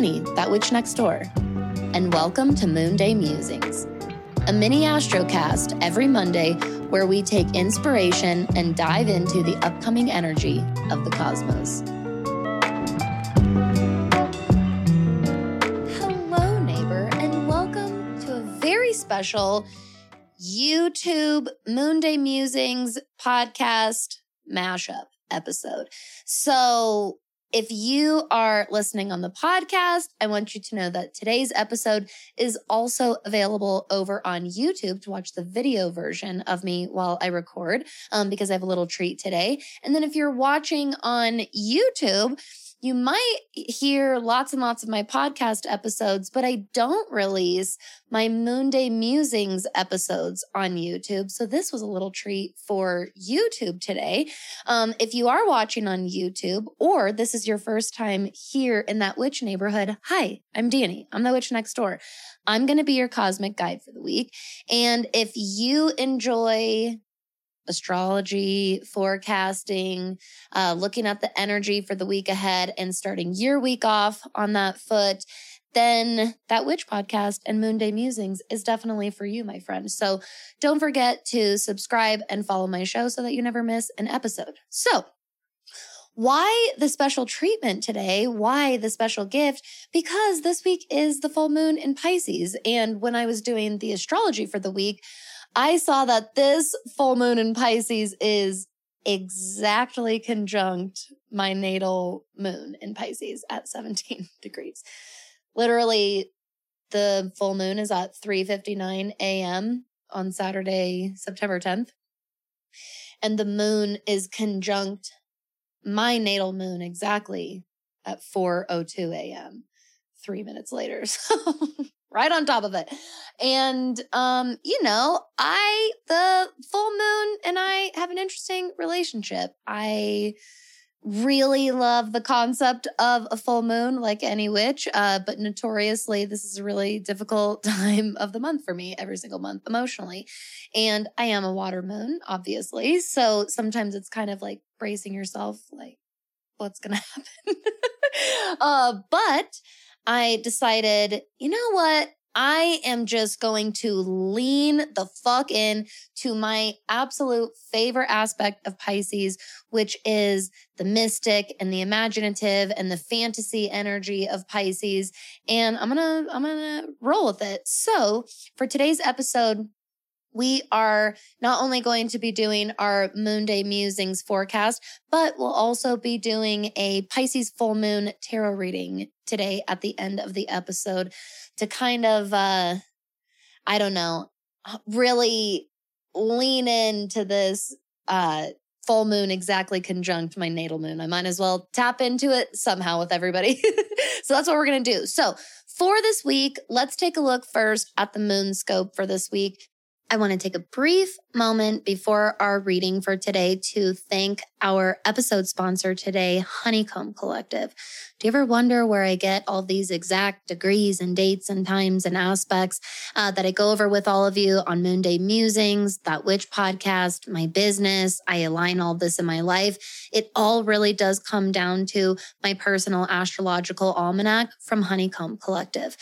Danny, that witch next door, and welcome to Moon Day Musings, a mini astrocast every Monday where we take inspiration and dive into the upcoming energy of the cosmos. Hello, neighbor, and welcome to a very special YouTube Moon Day Musings podcast mashup episode. So, if you are listening on the podcast, I want you to know that today's episode is also available over on YouTube to watch the video version of me while I record, um, because I have a little treat today. And then if you're watching on YouTube, you might hear lots and lots of my podcast episodes, but I don't release my Moon Day Musings episodes on YouTube. So this was a little treat for YouTube today. Um, if you are watching on YouTube or this is your first time here in that witch neighborhood, hi, I'm Danny. I'm the witch next door. I'm going to be your cosmic guide for the week. And if you enjoy astrology, forecasting, uh, looking at the energy for the week ahead and starting your week off on that foot, then that witch podcast and Moon Day Musings is definitely for you, my friend. So don't forget to subscribe and follow my show so that you never miss an episode. So why the special treatment today? Why the special gift? Because this week is the full moon in Pisces. And when I was doing the astrology for the week, I saw that this full moon in Pisces is exactly conjunct my natal moon in Pisces at 17 degrees. Literally, the full moon is at 3:59 a.m. on Saturday, September 10th. And the moon is conjunct my natal moon exactly at 4:02 a.m. 3 minutes later. So right on top of it. And um, you know, I the full moon and I have an interesting relationship. I really love the concept of a full moon like any witch uh, but notoriously this is a really difficult time of the month for me every single month emotionally and i am a water moon obviously so sometimes it's kind of like bracing yourself like what's gonna happen uh, but i decided you know what I am just going to lean the fuck in to my absolute favorite aspect of Pisces, which is the mystic and the imaginative and the fantasy energy of Pisces. And I'm going to, I'm going to roll with it. So for today's episode, we are not only going to be doing our Moon Day Musings forecast, but we'll also be doing a Pisces full moon tarot reading today at the end of the episode to kind of, uh, I don't know, really lean into this, uh, full moon exactly conjunct my natal moon. I might as well tap into it somehow with everybody. so that's what we're going to do. So for this week, let's take a look first at the moon scope for this week. I want to take a brief moment before our reading for today to thank our episode sponsor today, Honeycomb Collective. Do you ever wonder where I get all these exact degrees and dates and times and aspects uh, that I go over with all of you on Moon Day Musings, that witch podcast, my business? I align all this in my life. It all really does come down to my personal astrological almanac from Honeycomb Collective.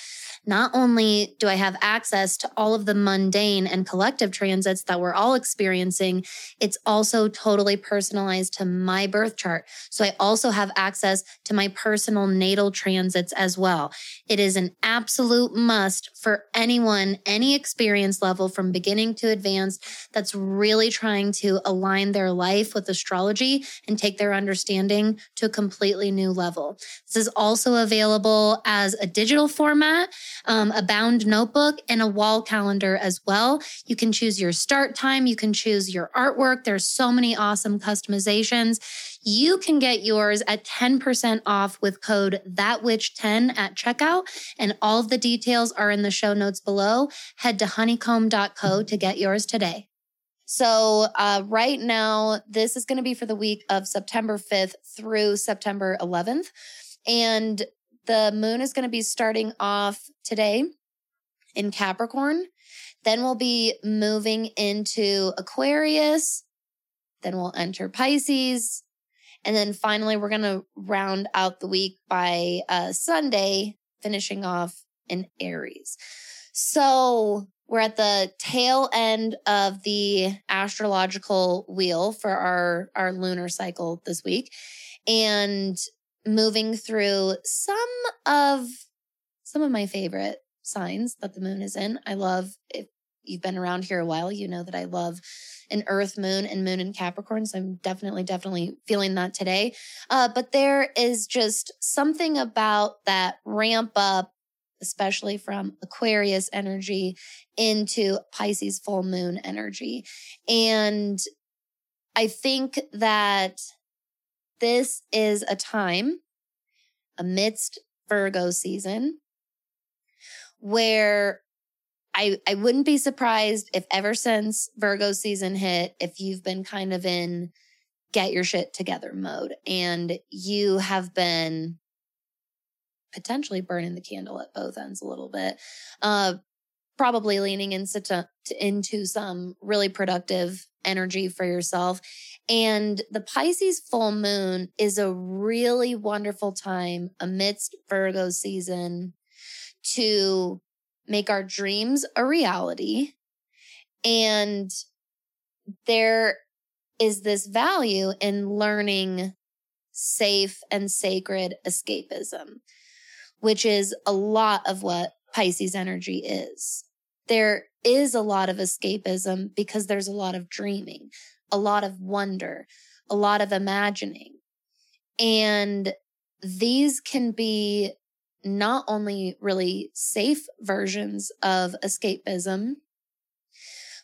Not only do I have access to all of the mundane and collective transits that we're all experiencing, it's also totally personalized to my birth chart. So I also have access to my personal natal transits as well. It is an absolute must for anyone, any experience level from beginning to advanced that's really trying to align their life with astrology and take their understanding to a completely new level. This is also available as a digital format um, a bound notebook, and a wall calendar as well. You can choose your start time. You can choose your artwork. There's so many awesome customizations. You can get yours at 10% off with code ThatWitch10 at checkout. And all of the details are in the show notes below. Head to honeycomb.co to get yours today. So, uh, right now, this is going to be for the week of September 5th through September 11th. And the moon is going to be starting off today in Capricorn. Then we'll be moving into Aquarius. Then we'll enter Pisces. And then finally, we're going to round out the week by uh, Sunday finishing off in Aries. So we're at the tail end of the astrological wheel for our, our lunar cycle this week and moving through some of some of my favorite signs that the moon is in. I love if you've been around here a while, you know that I love an earth moon and moon in Capricorn. So I'm definitely, definitely feeling that today. Uh, but there is just something about that ramp up, especially from Aquarius energy into Pisces full moon energy. And I think that this is a time amidst Virgo season where I, I wouldn't be surprised if ever since Virgo season hit, if you've been kind of in get your shit together mode and you have been potentially burning the candle at both ends a little bit. Uh, probably leaning into into some really productive energy for yourself. And the Pisces full moon is a really wonderful time amidst Virgo season to make our dreams a reality. And there is this value in learning safe and sacred escapism, which is a lot of what Pisces energy is. There is a lot of escapism because there's a lot of dreaming, a lot of wonder, a lot of imagining. And these can be not only really safe versions of escapism,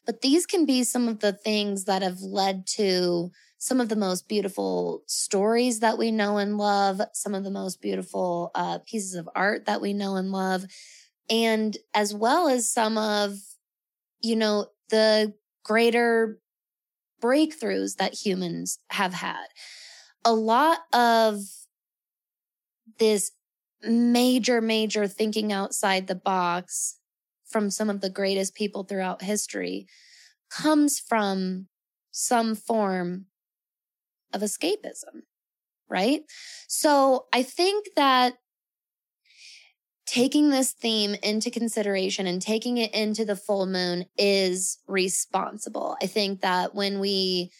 but these can be some of the things that have led to some of the most beautiful stories that we know and love, some of the most beautiful uh, pieces of art that we know and love, and as well as some of, you know, the greater breakthroughs that humans have had. A lot of this major, major thinking outside the box from some of the greatest people throughout history comes from some form of escapism, right? So I think that taking this theme into consideration and taking it into the full moon is responsible. I think that when we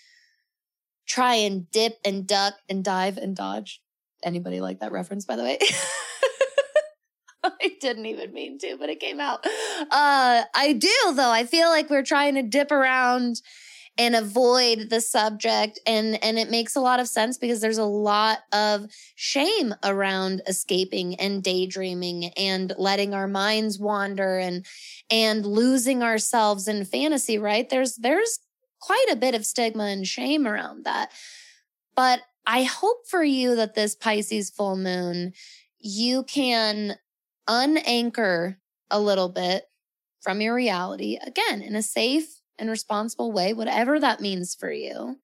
try and dip and duck and dive and dodge, anybody like that reference, by the way? I didn't even mean to, but it came out. Uh, I do though. I feel like we're trying to dip around and avoid the subject and and it makes a lot of sense because there's a lot of shame around escaping and daydreaming and letting our minds wander and and losing ourselves in fantasy right? There's there's quite a bit of stigma and shame around that. But i hope for you that this pisces full moon you can unanchor a little bit from your reality, again, in a safe and responsible way, whatever that means for you,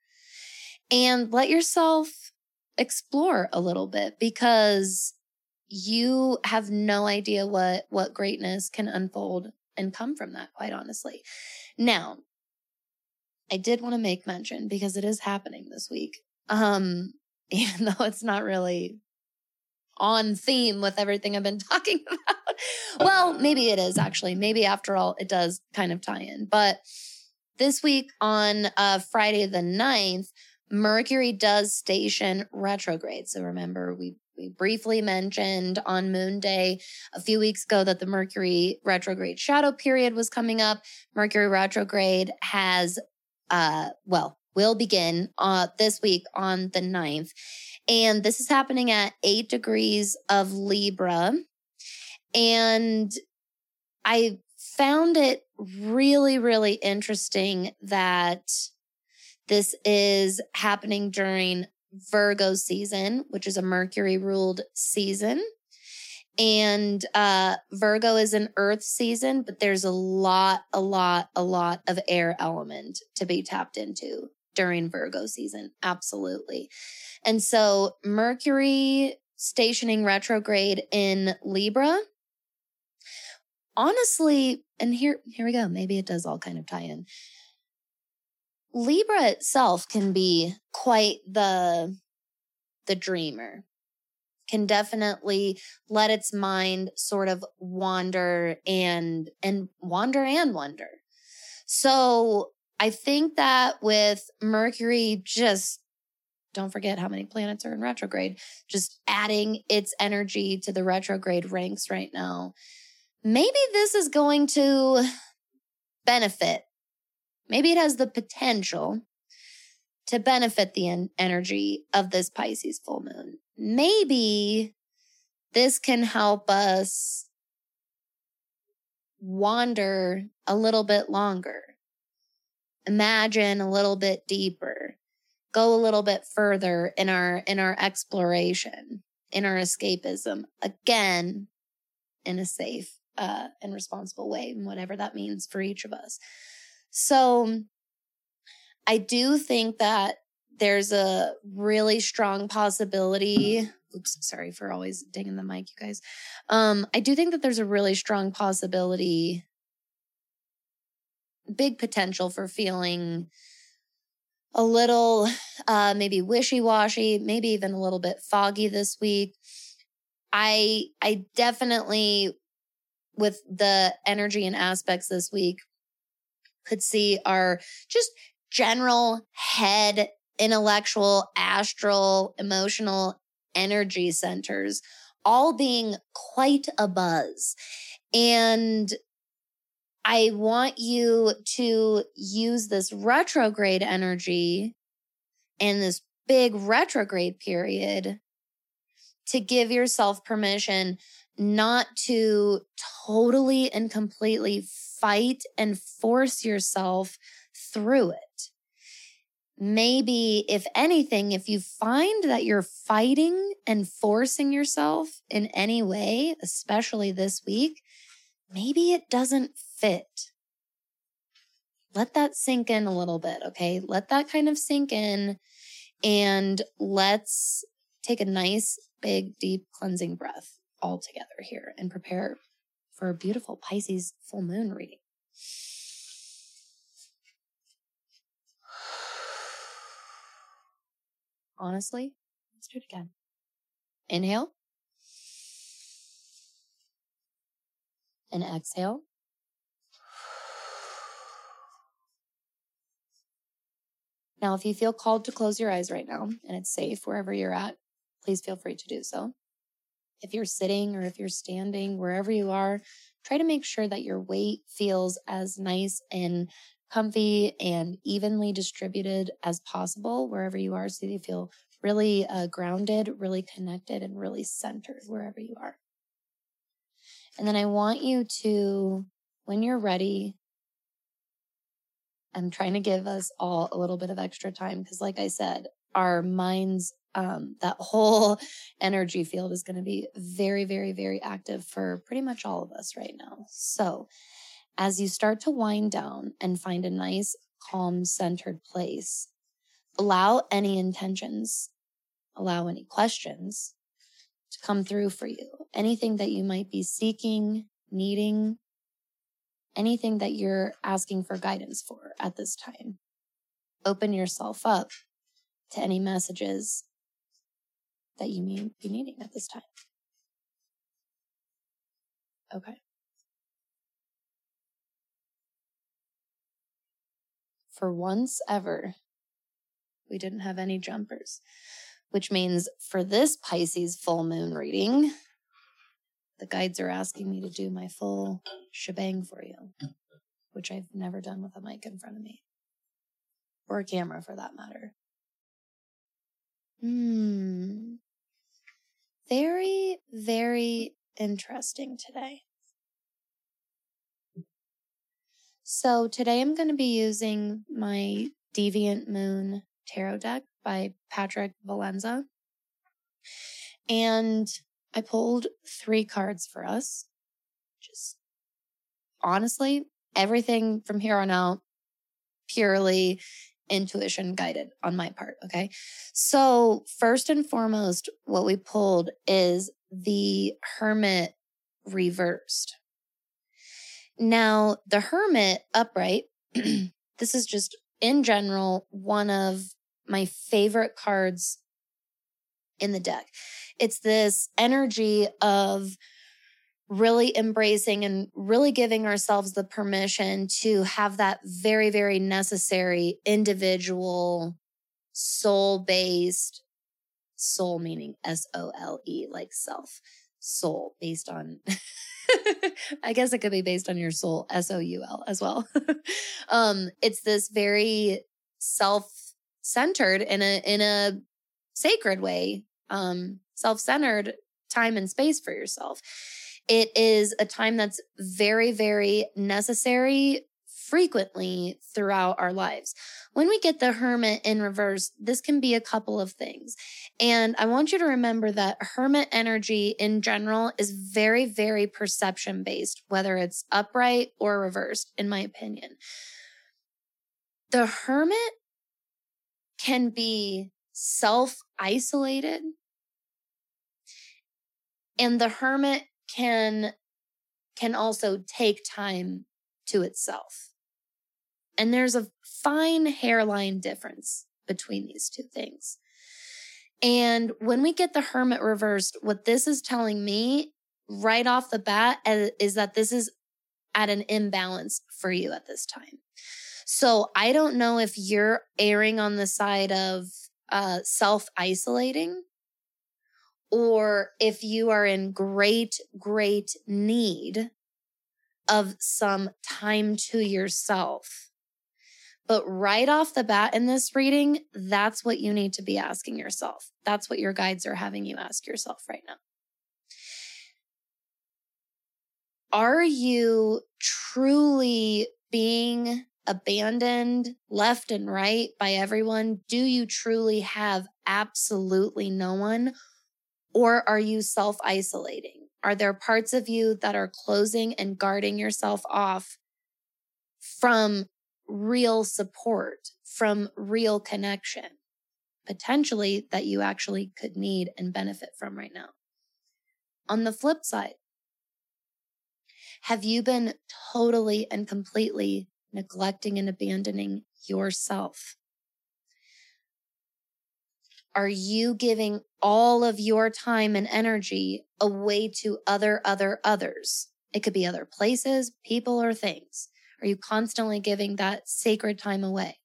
and let yourself explore a little bit because you have no idea what what greatness can unfold and come from that quite honestly now i did want to make mention because it is happening this week um even though it's not really on theme with everything I've been talking about. well, maybe it is actually. Maybe after all, it does kind of tie in. But this week on uh, Friday the 9th, Mercury does station retrograde. So remember, we we briefly mentioned on Moon Day a few weeks ago that the Mercury retrograde shadow period was coming up. Mercury retrograde has, uh, well, will begin uh, this week on the 9th. And this is happening at eight degrees of Libra. And I found it really, really interesting that this is happening during Virgo season, which is a Mercury ruled season. And uh, Virgo is an earth season, but there's a lot, a lot, a lot of air element to be tapped into during Virgo season. Absolutely. And so Mercury stationing retrograde in Libra. Honestly, and here here we go. Maybe it does all kind of tie in. Libra itself can be quite the the dreamer. can definitely let its mind sort of wander and and wander and wonder. So I think that with Mercury just don't forget how many planets are in retrograde, just adding its energy to the retrograde ranks right now. Maybe this is going to benefit. Maybe it has the potential to benefit the en- energy of this Pisces full moon. Maybe this can help us wander a little bit longer, imagine a little bit deeper, go a little bit further in our in our exploration, in our escapism. Again, in a safe uh, and responsible way, and whatever that means for each of us. So I do think that there's a really strong possibility. Oops, sorry for always dinging the mic, you guys. Um, I do think that there's a really strong possibility, big potential for feeling a little uh maybe wishy-washy, maybe even a little bit foggy this week. I I definitely with the energy and aspects this week could see our just general head, intellectual, astral, emotional energy centers all being quite a buzz. And I want you to use this retrograde energy and this big retrograde period to give yourself permission not to totally and completely fight and force yourself through it. Maybe, if anything, if you find that you're fighting and forcing yourself in any way, especially this week, maybe it doesn't fit. Let that sink in a little bit, okay? Let that kind of sink in and let's take a nice, big, deep cleansing breath all together here and prepare for a beautiful Pisces full moon reading. Honestly, let's do it again. Inhale. And exhale. Now, if you feel called to close your eyes right now and it's safe wherever you're at, please feel free to do so. If you're sitting or if you're standing, wherever you are, try to make sure that your weight feels as nice and comfy and evenly distributed as possible wherever you are so you feel really uh, grounded, really connected, and really centered wherever you are. And then I want you to, when you're ready, I'm trying to give us all a little bit of extra time because, like I said, our minds, um, that whole energy field is going to be very, very, very active for pretty much all of us right now. So, as you start to wind down and find a nice, calm, centered place, allow any intentions, allow any questions to come through for you. Anything that you might be seeking, needing, anything that you're asking for guidance for at this time. Open yourself up to any messages that you may be needing at this time. Okay. For once ever, we didn't have any jumpers, which means for this Pisces full moon reading, the guides are asking me to do my full shebang for you, which I've never done with a mic in front of me or a camera for that matter. Hmm. Very, very interesting today. So today I'm going to be using my Deviant Moon Tarot deck by Patrick Valenza. And I pulled three cards for us. Just honestly, everything from here on out, purely intuition guided on my part. Okay. So, first and foremost, what we pulled is the Hermit reversed. Now, the Hermit upright, this is just in general one of my favorite cards in the deck. It's this energy of really embracing and really giving ourselves the permission to have that very, very necessary individual soul based soul meaning S O L E, like self soul based on, I guess it could be based on your soul, S O U L as well. um, it's this very self centered in a, in a sacred way, um, self centered time and space for yourself. It is a time that's very, very necessary frequently throughout our lives. When we get the hermit in reverse, this can be a couple of things. And I want you to remember that hermit energy in general is very, very perception based, whether it's upright or reversed, in my opinion. The hermit can be self isolated. And the hermit can can also take time to itself. And there's a fine hairline difference between these two things. And when we get the hermit reversed, what this is telling me right off the bat is that this is at an imbalance for you at this time. So I don't know if you're erring on the side of uh, self isolating or if you are in great, great need of some time to yourself. But right off the bat in this reading, that's what you need to be asking yourself. That's what your guides are having you ask yourself right now. Are you truly being abandoned left and right by everyone? Do you truly have absolutely no one? Or are you self isolating? Are there parts of you that are closing and guarding yourself off from real support, from real connection, potentially that you actually could need and benefit from right now? On the flip side, have you been totally and completely neglecting and abandoning yourself? Are you giving all of your time and energy away to other, other, others? It could be other places, people, or things. Are you constantly giving that sacred time away?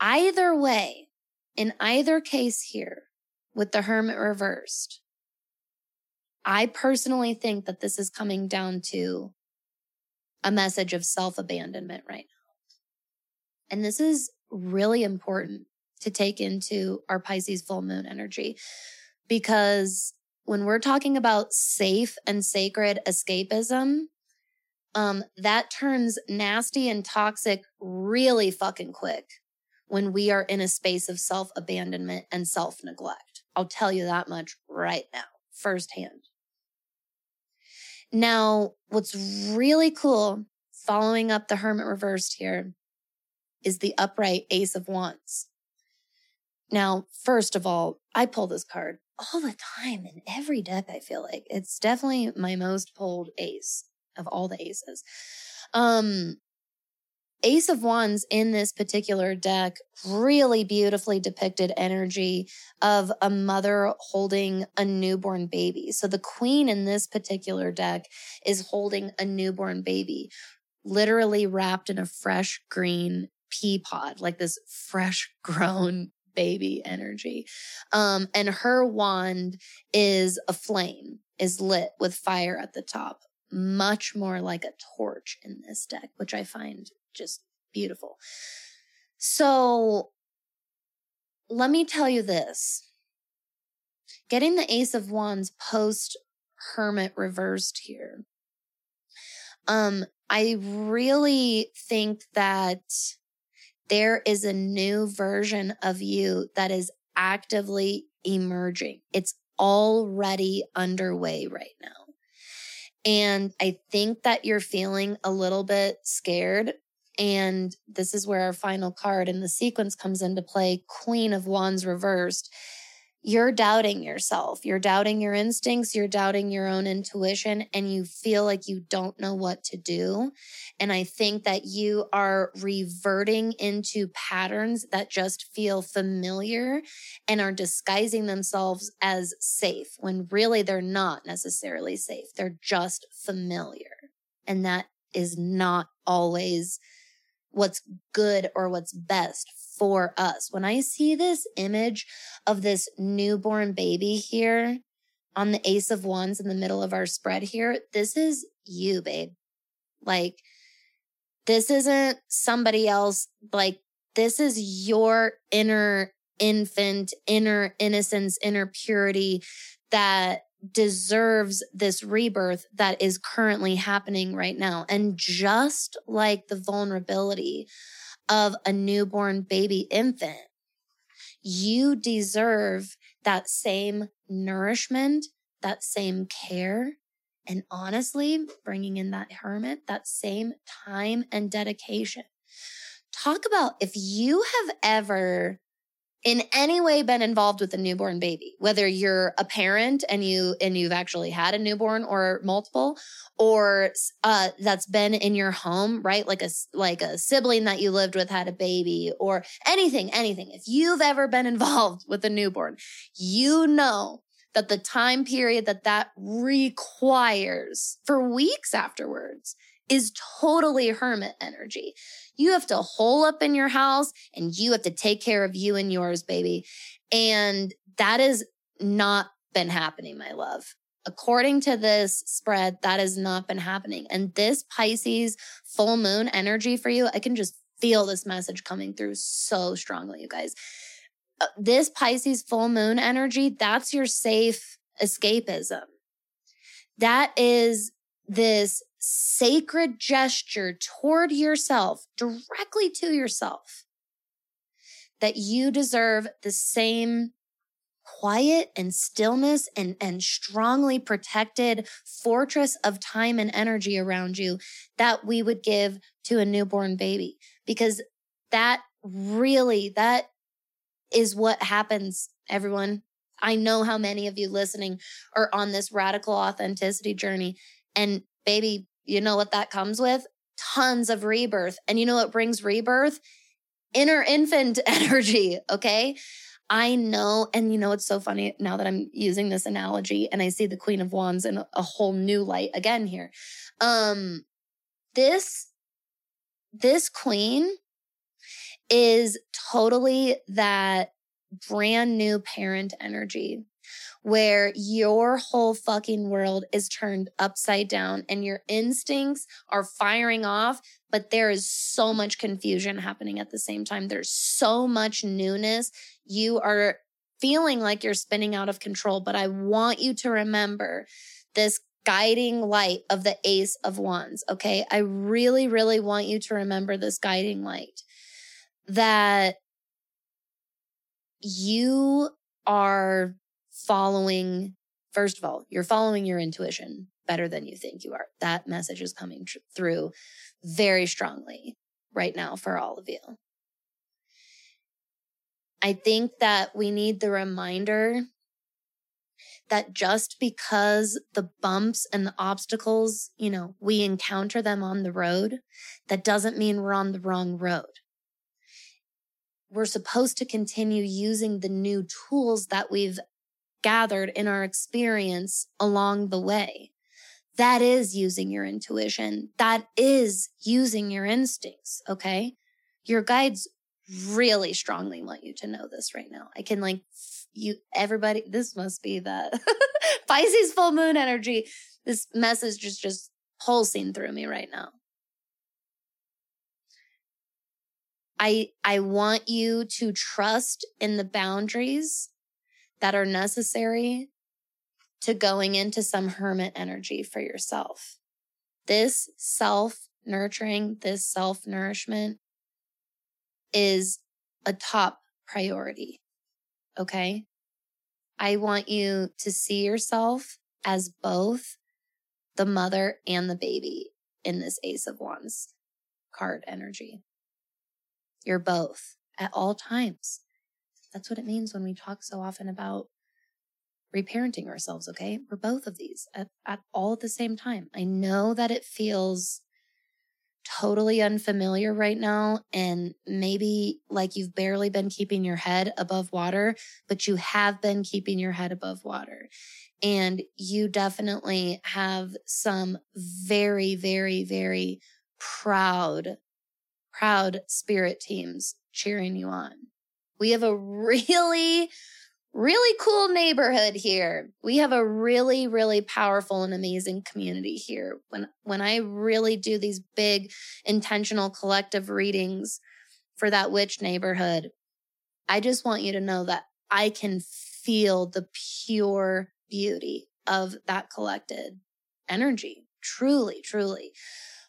Either way, in either case here, with the hermit reversed, I personally think that this is coming down to a message of self abandonment right now. And this is really important to take into our Pisces full moon energy. Because when we're talking about safe and sacred escapism, um, that turns nasty and toxic really fucking quick when we are in a space of self abandonment and self neglect. I'll tell you that much right now, firsthand. Now, what's really cool following up the Hermit reversed here is the upright Ace of Wands. Now, first of all, I pull this card all the time in every deck, I feel like. It's definitely my most pulled ace of all the aces. Um, Ace of Wands in this particular deck really beautifully depicted energy of a mother holding a newborn baby. So the queen in this particular deck is holding a newborn baby, literally wrapped in a fresh green pea pod, like this fresh grown baby energy. Um, and her wand is a flame, is lit with fire at the top, much more like a torch in this deck, which I find just beautiful. So let me tell you this getting the Ace of Wands post Hermit reversed here. Um, I really think that there is a new version of you that is actively emerging. It's already underway right now. And I think that you're feeling a little bit scared. And this is where our final card in the sequence comes into play Queen of Wands reversed. You're doubting yourself. You're doubting your instincts. You're doubting your own intuition and you feel like you don't know what to do. And I think that you are reverting into patterns that just feel familiar and are disguising themselves as safe when really they're not necessarily safe. They're just familiar. And that is not always what's good or what's best for us. When I see this image of this newborn baby here on the ace of wands in the middle of our spread here, this is you, babe. Like, this isn't somebody else. Like, this is your inner infant, inner innocence, inner purity that deserves this rebirth that is currently happening right now. And just like the vulnerability of a newborn baby infant, you deserve that same nourishment, that same care. And honestly, bringing in that hermit, that same time and dedication. Talk about if you have ever in any way been involved with a newborn baby whether you're a parent and you and you've actually had a newborn or multiple or uh that's been in your home right? Like a like a sibling that you lived with had a baby or anything anything. If you've ever been involved with a newborn you know that the time period that that requires for weeks afterwards is totally hermit energy. You have to hole up in your house and you have to take care of you and yours, baby. And that has not been happening, my love. According to this spread, that has not been happening. And this Pisces full moon energy for you, I can just feel this message coming through so strongly, you guys. Uh, this Pisces full moon energy, that's your safe escapism. That is this sacred gesture toward yourself, directly to yourself, that you deserve the same quiet and stillness and, and strongly protected fortress of time and energy around you that we would give to a newborn baby. Because that really, that is what happens, everyone. I know how many of you listening are on this radical authenticity journey. And baby, you know what that comes with? Tons of rebirth. And you know what brings rebirth? Inner infant energy. Okay. I know, and you know, it's so funny now that I'm using this analogy and I see the Queen of Wands in a whole new light again here. Um, this, this queen is totally that brand new parent energy where your whole fucking world is turned upside down and your instincts are firing off, but there is so much confusion happening at the same time. There's so much newness. You are feeling like you're spinning out of control, but I want you to remember this guiding light of the ace of wands. Okay. I really, really want you to remember this guiding light that you are following, first of all, you're following your intuition better than you think you are. That message is coming tr- through very strongly right now for all of you. I think that we need the reminder that just because the bumps and the obstacles, you know, we encounter them on the road, that doesn't mean we're on the wrong road. We're supposed to continue using the new tools that we've gathered in our experience along the way. That is using your intuition. That is using your instincts. Okay. Your guides really strongly want you to know this right now. I can like you, everybody, this must be the Pisces full moon energy. This message is just pulsing through me right now. I, I want you to trust in the boundaries that are necessary to going into some hermit energy for yourself. This self nurturing, this self nourishment is a top priority. Okay. I want you to see yourself as both the mother and the baby in this Ace of Wands card energy. You're both at all times. That's what it means when we talk so often about reparenting ourselves, okay? We're both of these at, at all at the same time. I know that it feels totally unfamiliar right now and maybe like you've barely been keeping your head above water, but you have been keeping your head above water. And you definitely have some very, very, very proud, proud spirit teams cheering you on. We have a really really cool neighborhood here. We have a really, really powerful and amazing community here. When, when I really do these big intentional collective readings for that witch neighborhood, I just want you to know that I can feel the pure beauty of that collected energy. Truly, truly.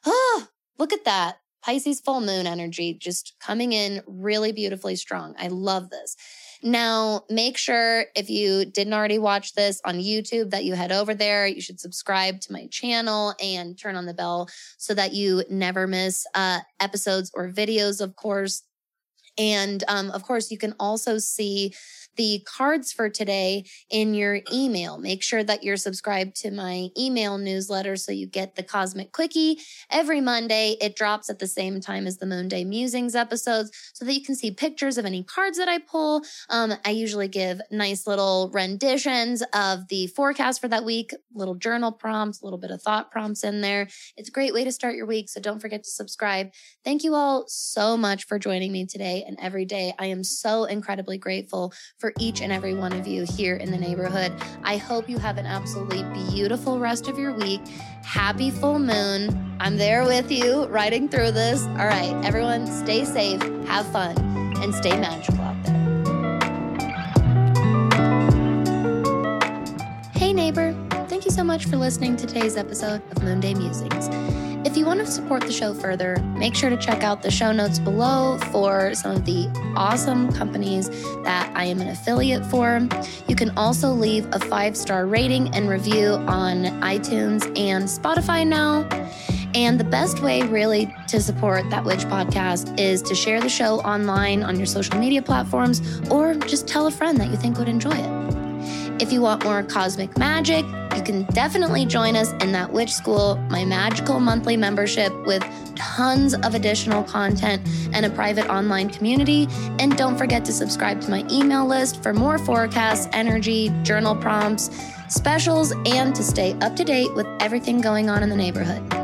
Oh, look at that. Pisces full moon energy just coming in really beautifully strong. I love this. Now, make sure if you didn't already watch this on YouTube that you head over there. You should subscribe to my channel and turn on the bell so that you never miss uh, episodes or videos, of course. And um, of course, you can also see the cards for today in your email. Make sure that you're subscribed to my email newsletter so you get the Cosmic Quickie every Monday. It drops at the same time as the Moonday Musings episodes so that you can see pictures of any cards that I pull. Um, I usually give nice little renditions of the forecast for that week, little journal prompts, a little bit of thought prompts in there. It's a great way to start your week. So don't forget to subscribe. Thank you all so much for joining me today and every day. I am so incredibly grateful for each and every one of you here in the neighborhood. I hope you have an absolutely beautiful rest of your week. Happy full moon. I'm there with you, riding through this. All right, everyone, stay safe, have fun, and stay magical out there. Hey, neighbor. Thank you so much for listening to today's episode of Moonday Musings. If you want to support the show further, make sure to check out the show notes below for some of the awesome companies that I am an affiliate for. You can also leave a five star rating and review on iTunes and Spotify now. And the best way, really, to support that Witch podcast is to share the show online on your social media platforms or just tell a friend that you think would enjoy it. If you want more cosmic magic, you can definitely join us in that Witch School, my magical monthly membership with tons of additional content and a private online community. And don't forget to subscribe to my email list for more forecasts, energy, journal prompts, specials, and to stay up to date with everything going on in the neighborhood.